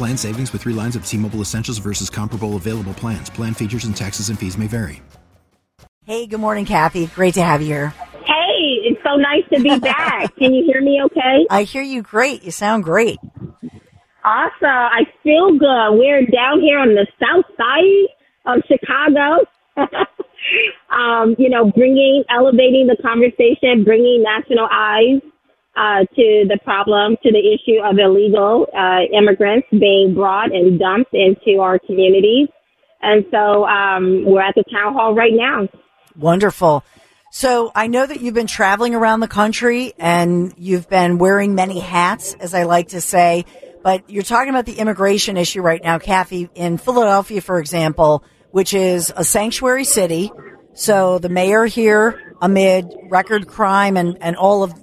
Plan savings with three lines of T Mobile Essentials versus comparable available plans. Plan features and taxes and fees may vary. Hey, good morning, Kathy. Great to have you here. Hey, it's so nice to be back. Can you hear me okay? I hear you great. You sound great. Awesome. I feel good. We're down here on the south side of Chicago. um, you know, bringing, elevating the conversation, bringing national eyes uh, to the problem, to the issue of illegal uh, immigrants being brought and dumped into our communities. And so um, we're at the town hall right now. Wonderful. So I know that you've been traveling around the country and you've been wearing many hats, as I like to say. But you're talking about the immigration issue right now, Kathy, in Philadelphia, for example, which is a sanctuary city. So the mayor here, amid record crime and, and all of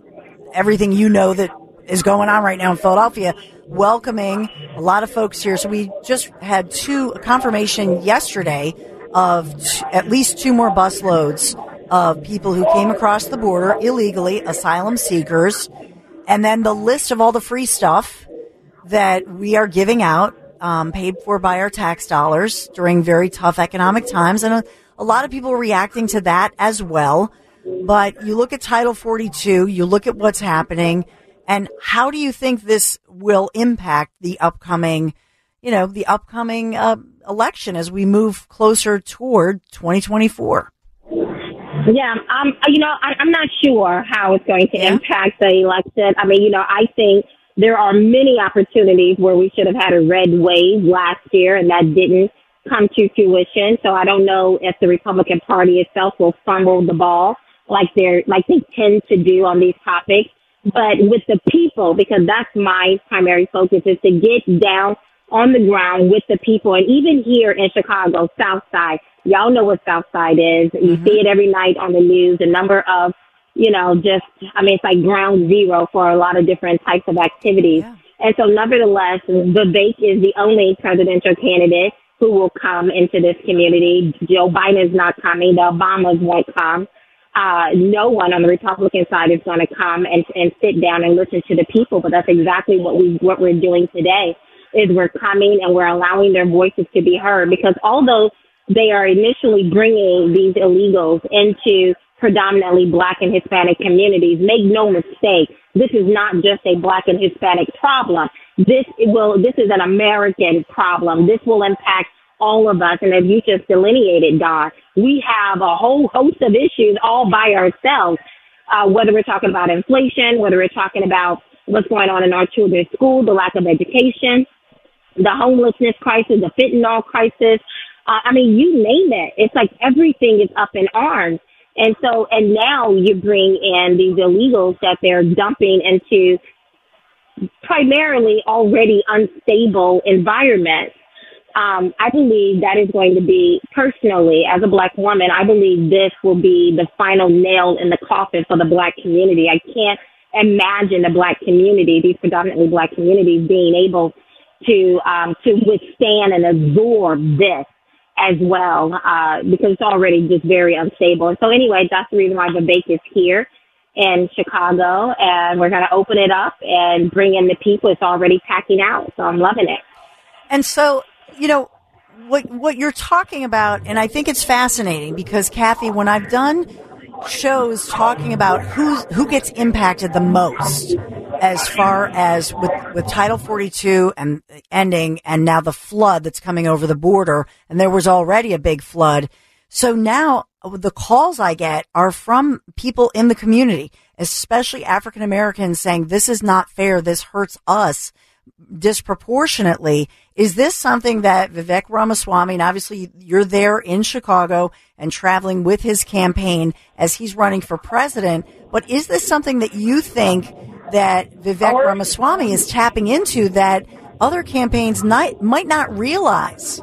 everything you know that is going on right now in Philadelphia, welcoming a lot of folks here. So we just had two confirmation yesterday of t- at least two more bus loads of people who came across the border illegally, asylum seekers, and then the list of all the free stuff that we are giving out, um, paid for by our tax dollars during very tough economic times. And a, a lot of people reacting to that as well. But you look at Title 42, you look at what's happening, and how do you think this will impact the upcoming, you know, the upcoming uh, election as we move closer toward 2024? Yeah, um, you know, I, I'm not sure how it's going to Yeah. impact the election. I mean, you know, I think there are many opportunities where we should have had a red wave last year, and that didn't come to fruition. So I don't know if the Republican Party itself will fumble the ball like they're like they tend to do on these topics. But with the people, because that's my primary focus, is to get down on the ground with the people. And even here in Chicago, South Side, y'all know what South Side is. You mm-hmm. see it every night on the news. The number of, you know, just, I mean, it's like ground zero for a lot of different types of activities. And so nevertheless, Vivek is the only presidential candidate who will come into this community. Joe Biden is not coming. The Obamas won't come. Uh, no one on the Republican side is going to come and, and sit down and listen to the people. But that's exactly what we, what we're doing today is we're coming and we're allowing their voices to be heard because although they are initially bringing these illegals into predominantly black and Hispanic communities, make no mistake, this is not just a black and Hispanic problem. This will, this is an American problem. This will impact all of us. And as you just delineated, Dawn, we have a whole host of issues all by ourselves, uh, whether we're talking about inflation, whether we're talking about what's going on in our children's school, the lack of education, the homelessness crisis, the fentanyl crisis. Uh, I mean, you name it. It's like everything is up in arms. And so, and now you bring in these illegals that they're dumping into primarily already unstable environments. Um, I believe that is going to be personally, as a black woman, I believe this will be the final nail in the coffin for the black community. I can't imagine the black community, these predominantly black communities, being able to um, to withstand and absorb this as well, uh, because it's already just very unstable. And so anyway, that's the reason why Vivek is here in Chicago, and we're going to open it up and bring in the people. It's already packing out, so I'm loving it. And so, you know, what what you're talking about, and I think it's fascinating because Kathy, when I've done shows talking about who's who gets impacted the most as far as with, with Title 42 and ending and now the flood that's coming over the border. And there was already a big flood. So now uh, the calls I get are from people in the community, especially African Americans saying this is not fair. This hurts us disproportionately. Is this something that Vivek Ramaswamy, and obviously you're there in Chicago and traveling with his campaign as he's running for president, but is this something that you think that Vivek Ramaswamy is tapping into that other campaigns might, might not realize?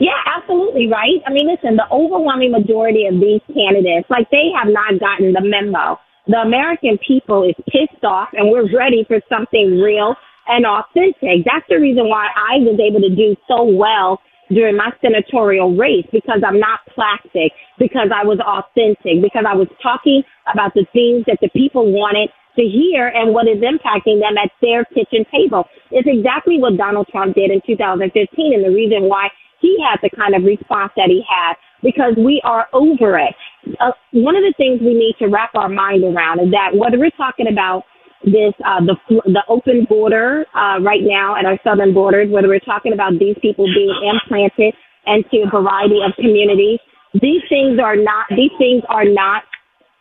Yeah, absolutely right. I mean, listen, the overwhelming majority of these candidates, like they have not gotten the memo. The American people is pissed off and we're ready for something real and authentic. That's the reason why I was able to do so well during my senatorial race because I'm not plastic, because I was authentic, because I was talking about the things that the people wanted to hear and what is impacting them at their kitchen table. It's exactly what Donald Trump did in 2015 and the reason why he had the kind of response that he had because we are over it. Uh, one of the things we need to wrap our mind around is that whether we're talking about this uh, the the open border uh, right now at our southern borders, whether we're talking about these people being implanted into a variety of communities, these things are not these things are not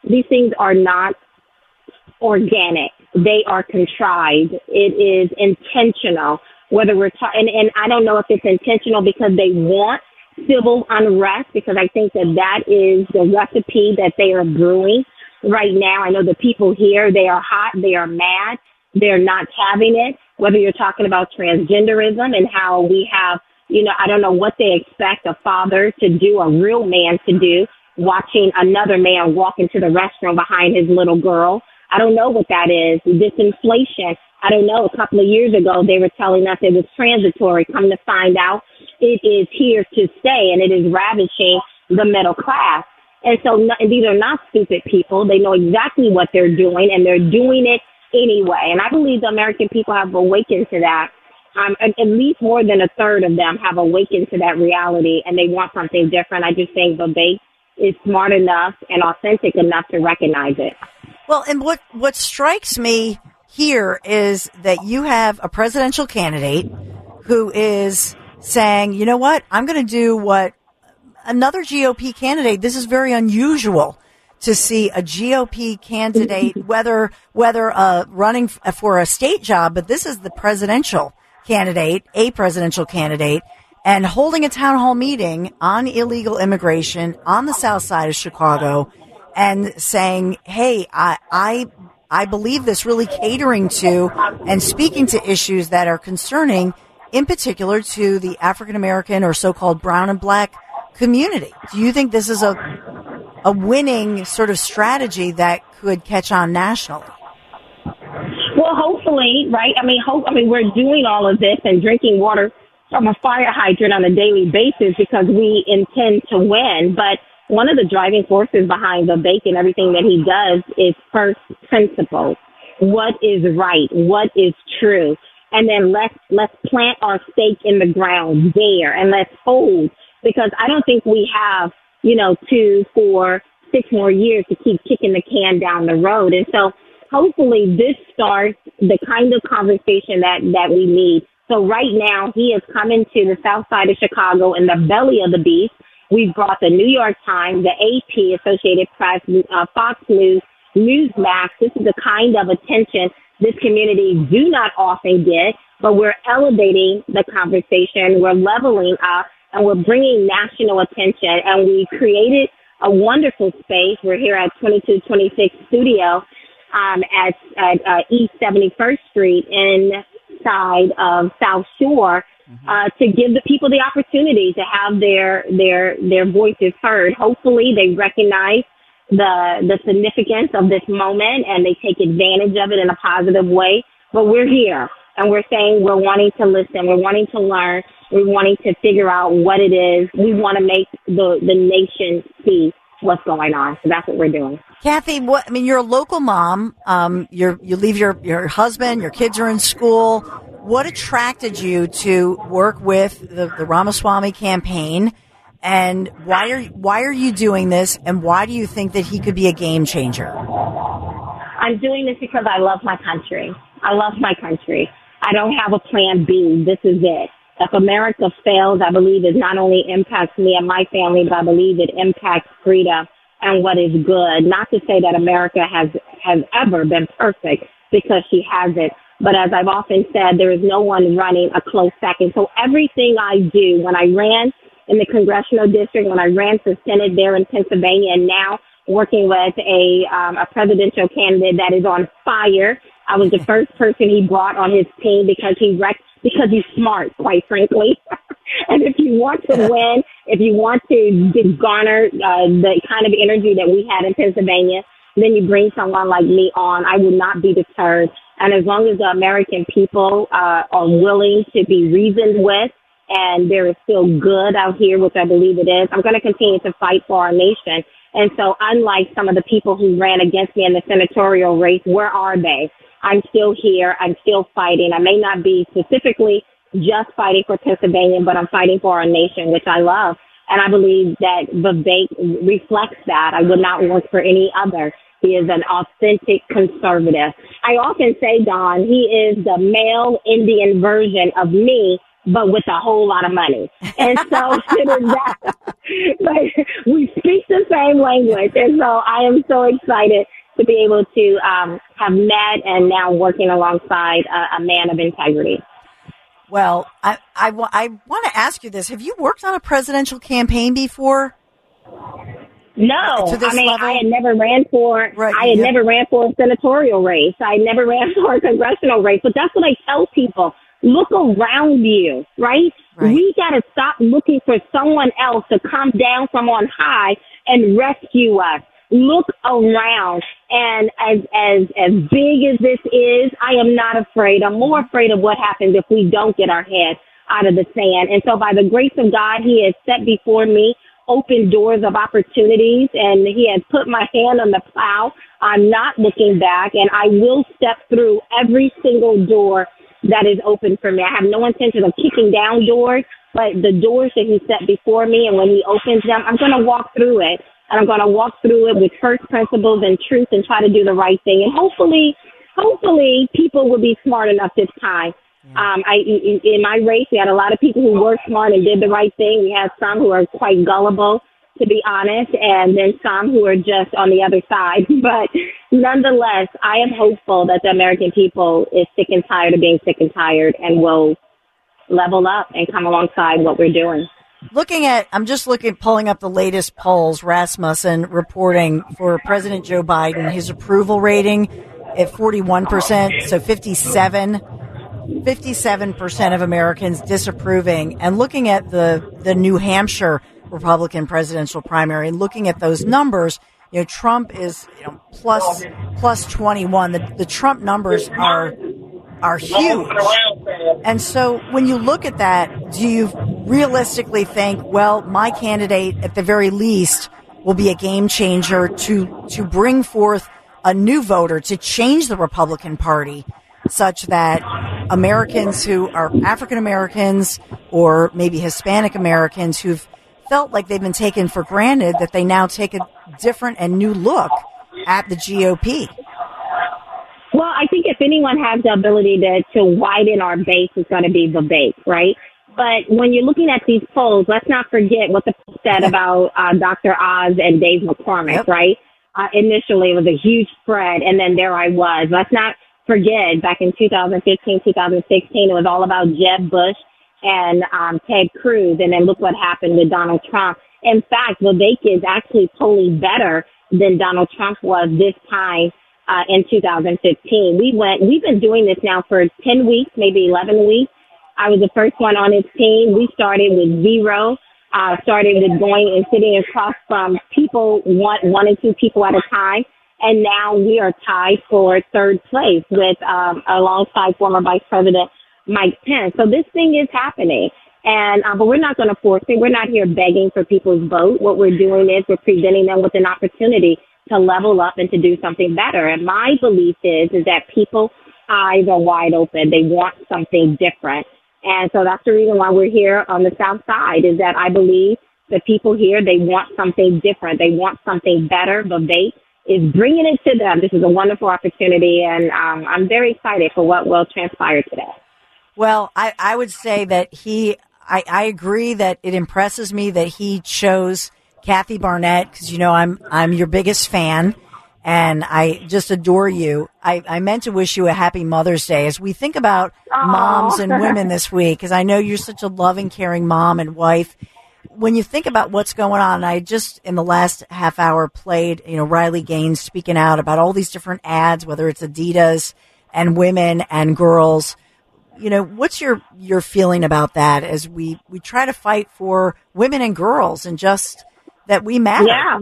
these things are not organic. They are contrived. It is intentional whether we're talking, and, and I don't know if it's intentional because they want civil unrest because I think that that is the recipe that they are brewing right now. I know the people here, they are hot, they are mad, they're not having it. Whether you're talking about transgenderism and how we have, you know, I don't know what they expect a father to do, a real man to do, watching another man walk into the restroom behind his little girl. I don't know what that is. This inflation I don't know, a couple of years ago, they were telling us it was transitory. Come to find out, it is here to stay and it is ravishing the middle class. And so and these are not stupid people. They know exactly what they're doing and they're doing it anyway. And I believe the American people have awakened to that. Um, at, least more than a third of them have awakened to that reality and they want something different. I just think the Vivek is smart enough and authentic enough to recognize it. Well, and what, what strikes me here is that you have a presidential candidate who is saying, you know what, I'm going to do what another GOP candidate, this is very unusual to see a GOP candidate, whether, whether, uh, running for a state job, but this is the presidential candidate, a presidential candidate, and holding a town hall meeting on illegal immigration on the south side of Chicago and saying, Hey, I, I I believe this really catering to and speaking to issues that are concerning, in particular to the African American or so-called brown and black community. Do you think this is a a winning sort of strategy that could catch on nationally? Well, hopefully, right? I mean, hope. I mean, we're doing all of this and drinking water from a fire hydrant on a daily basis because we intend to win, but one of the driving forces behind Vivek, everything that he does is first principle. What is right? What is true? And then let's, let's plant our stake in the ground there and let's hold because I don't think we have, you know, two, four, six more years to keep kicking the can down the road. And so hopefully this starts the kind of conversation that, that we need. So right now he is coming to the south side of Chicago in the belly of the beast We've brought the New York Times, the AP, Associated Press, uh, Fox News, Newsmax. This is the kind of attention this community do not often get, but we're elevating the conversation. We're leveling up and we're bringing national attention and we created a wonderful space. We're here at 2226 Studio um, at, at uh, East 71st Street inside of South Shore mm-hmm. uh, to give the people the opportunity to have their their their voices heard. Hopefully, they recognize the the significance of this moment and they take advantage of it in a positive way. But we're here and we're saying we're wanting to listen, we're wanting to learn, we're wanting to figure out what it is. We want to make the the nation see what's going on. So that's what we're doing. Kathy, what I mean, you're a local mom. Um, you you leave your your husband, your kids are in school. What attracted you to work with the, the Ramaswamy campaign? And why are why are you doing this? And why do you think that he could be a game changer? I'm doing this because I love my country. I love my country. I don't have a plan B. This is it. If America fails, I believe it not only impacts me and my family, but I believe it impacts freedom and what is good. Not to say that America has, has ever been perfect because she hasn't. But as I've often said, there is no one running a close second. So everything I do, when I ran in the congressional district, when I ran for Senate there in Pennsylvania, and now working with a, um, a presidential candidate that is on fire. I was the first person he brought on his team because he rec- because he's smart, quite frankly. and if you want to win, if you want to garner uh, the kind of energy that we had in Pennsylvania, then you bring someone like me on. I will not be deterred. And as long as the American people uh, are willing to be reasoned with, and there is still good out here, which I believe it is, I'm going to continue to fight for our nation. And so, unlike some of the people who ran against me in the senatorial race, where are they? I'm still here. I'm still fighting. I may not be specifically just fighting for Pennsylvania, but I'm fighting for our nation, which I love. And I believe that Vivek reflects that. I would not work for any other. He is an authentic conservative. I often say, Dawn, he is the male Indian version of me, but with a whole lot of money. And so that, we speak the same language. And so I am so excited to be able to um, have met and now working alongside a, a man of integrity. Well, I, I, I want to ask you this. Have you worked on a presidential campaign before? No, I mean, level? I had never ran for, right, I had yeah. never ran for a senatorial race. I never ran for a congressional race, but that's what I tell people. Look around you, right? right. We got to stop looking for someone else to come down from on high and rescue us. Look around. And as, as, as big as this is, I am not afraid. I'm more afraid of what happens if we don't get our head out of the sand. And so by the grace of God, He has set before me open doors of opportunities and he has put my hand on the plow. I'm not looking back and I will step through every single door that is open for me. I have no intention of kicking down doors, but the doors that he set before me and when he opens them, I'm going to walk through it and I'm going to walk through it with first principles and truth and try to do the right thing. And hopefully, hopefully people will be smart enough this time um, I in my race, we had a lot of people who worked smart and did the right thing. We had some who are quite gullible, to be honest, and then some who are just on the other side. But nonetheless, I am hopeful that the American people is sick and tired of being sick and tired and will level up and come alongside what we're doing. Looking at, I'm just looking, pulling up the latest polls, Rasmussen reporting for President Joe Biden, his approval rating at 41%, so 57 57% of Americans disapproving and looking at the, the New Hampshire Republican presidential primary looking at those numbers, you know, Trump is, you know, plus, plus 21. The, the Trump numbers are, are huge. And so when you look at that, do you realistically think, well, my candidate at the very least will be a game changer to, to bring forth a new voter to change the Republican Party such that Americans who are African Americans or maybe Hispanic Americans who've felt like they've been taken for granted that they now take a different and new look at the GOP. Well, I think if anyone has the ability to, to widen our base, it's going to be the base, right? But when you're looking at these polls, let's not forget what the poll said about uh, Dr. Oz and Dave McCormick, yep. right? Uh, initially, it was a huge spread, and then there I was. Let's not forget back in 2015, 2016, it was all about Jeb Bush and um, Ted Cruz, and then look what happened with Donald Trump. In fact, Vivek is actually polling better than Donald Trump was this time uh, in 2015. We went, we've been doing this now for 10 weeks, maybe 11 weeks. I was the first one on his team. We started with zero, uh, started with going and sitting across from people, one, one and two people at a time and now we are tied for third place with um, alongside former Vice President Mike Pence. So this thing is happening. And um, but we're not going to force it. We're not here begging for people's vote. What we're doing is we're presenting them with an opportunity to level up and to do something better. And my belief is is that people eyes are wide open. They want something different. And so that's the reason why we're here on the South Side is that I believe the people here, they want something different. They want something better. Vivek is bringing it to them. This is a wonderful opportunity, and um, I'm very excited for what will transpire today. Well, I, I would say that he, I, I agree that it impresses me that he chose Kathy Barnette because you know I'm I'm your biggest fan and I just adore you. I, I meant to wish you a happy Mother's Day as we think about Aww. moms and women this week because I know you're such a loving, caring mom and wife. When you think about what's going on, I just in the last half hour played, you know, Riley Gaines speaking out about all these different ads, whether it's Adidas and women and girls. You know, what's your your feeling about that as we we try to fight for women and girls and just that we matter. Yeah.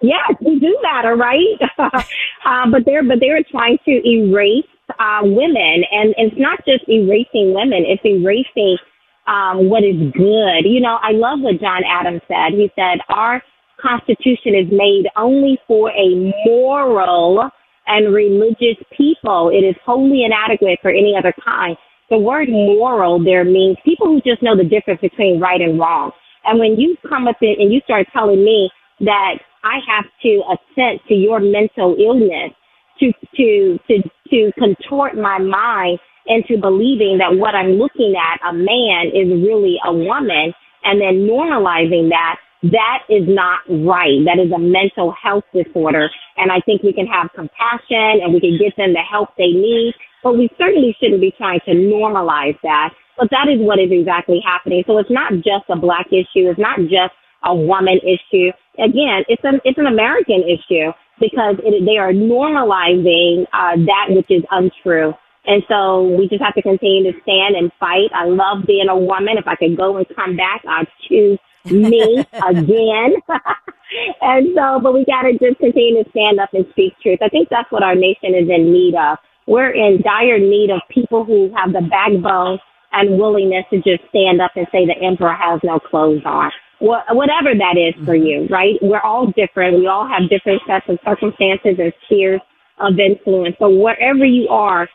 yes, we do matter, right? uh, but they're but they're trying to erase uh, women, and it's not just erasing women; it's erasing um, what is good. You know, I love what John Adams said. He said our Constitution is made only for a moral and religious people. It is wholly inadequate for any other kind. The word moral there means people who just know the difference between right and wrong. And when you come up in and you start telling me that I have to assent to your mental illness to to to to contort my mind into believing that what I'm looking at, a man, is really a woman, and then normalizing that, that is not right. That is a mental health disorder. And I think we can have compassion and we can get them the help they need, but we certainly shouldn't be trying to normalize that but that is what is exactly happening. So it's not just a black issue. It's not just a woman issue. Again, it's an it's an American issue because it, they are normalizing uh, that which is untrue. And so we just have to continue to stand and fight. I love being a woman. If I could go and come back, I'd choose me again. and so, but we got to just continue to stand up and speak truth. I think that's what our nation is in need of. We're in dire need of people who have the backbone and willingness to just stand up and say the emperor has no clothes on. whatever that is for mm-hmm. you, right? We're all different. We all have different sets of circumstances and spheres of influence. So wherever you are,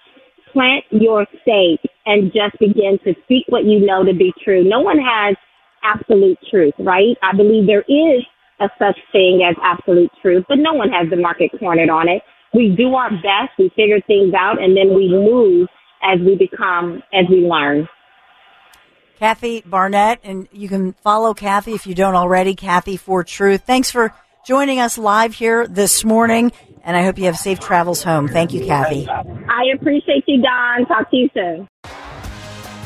plant your stake and just begin to speak what you know to be true. No one has absolute truth, right? I believe there is a such thing as absolute truth, but no one has the market cornered on it. We do our best, we figure things out, and then we move as we become, as we learn. Kathy Barnette, and you can follow Kathy if you don't already, Kathy for Truth. Thanks for joining us live here this morning, and I hope you have safe travels home. Thank you, Kathy. I appreciate you, Dawn. Talk to you soon.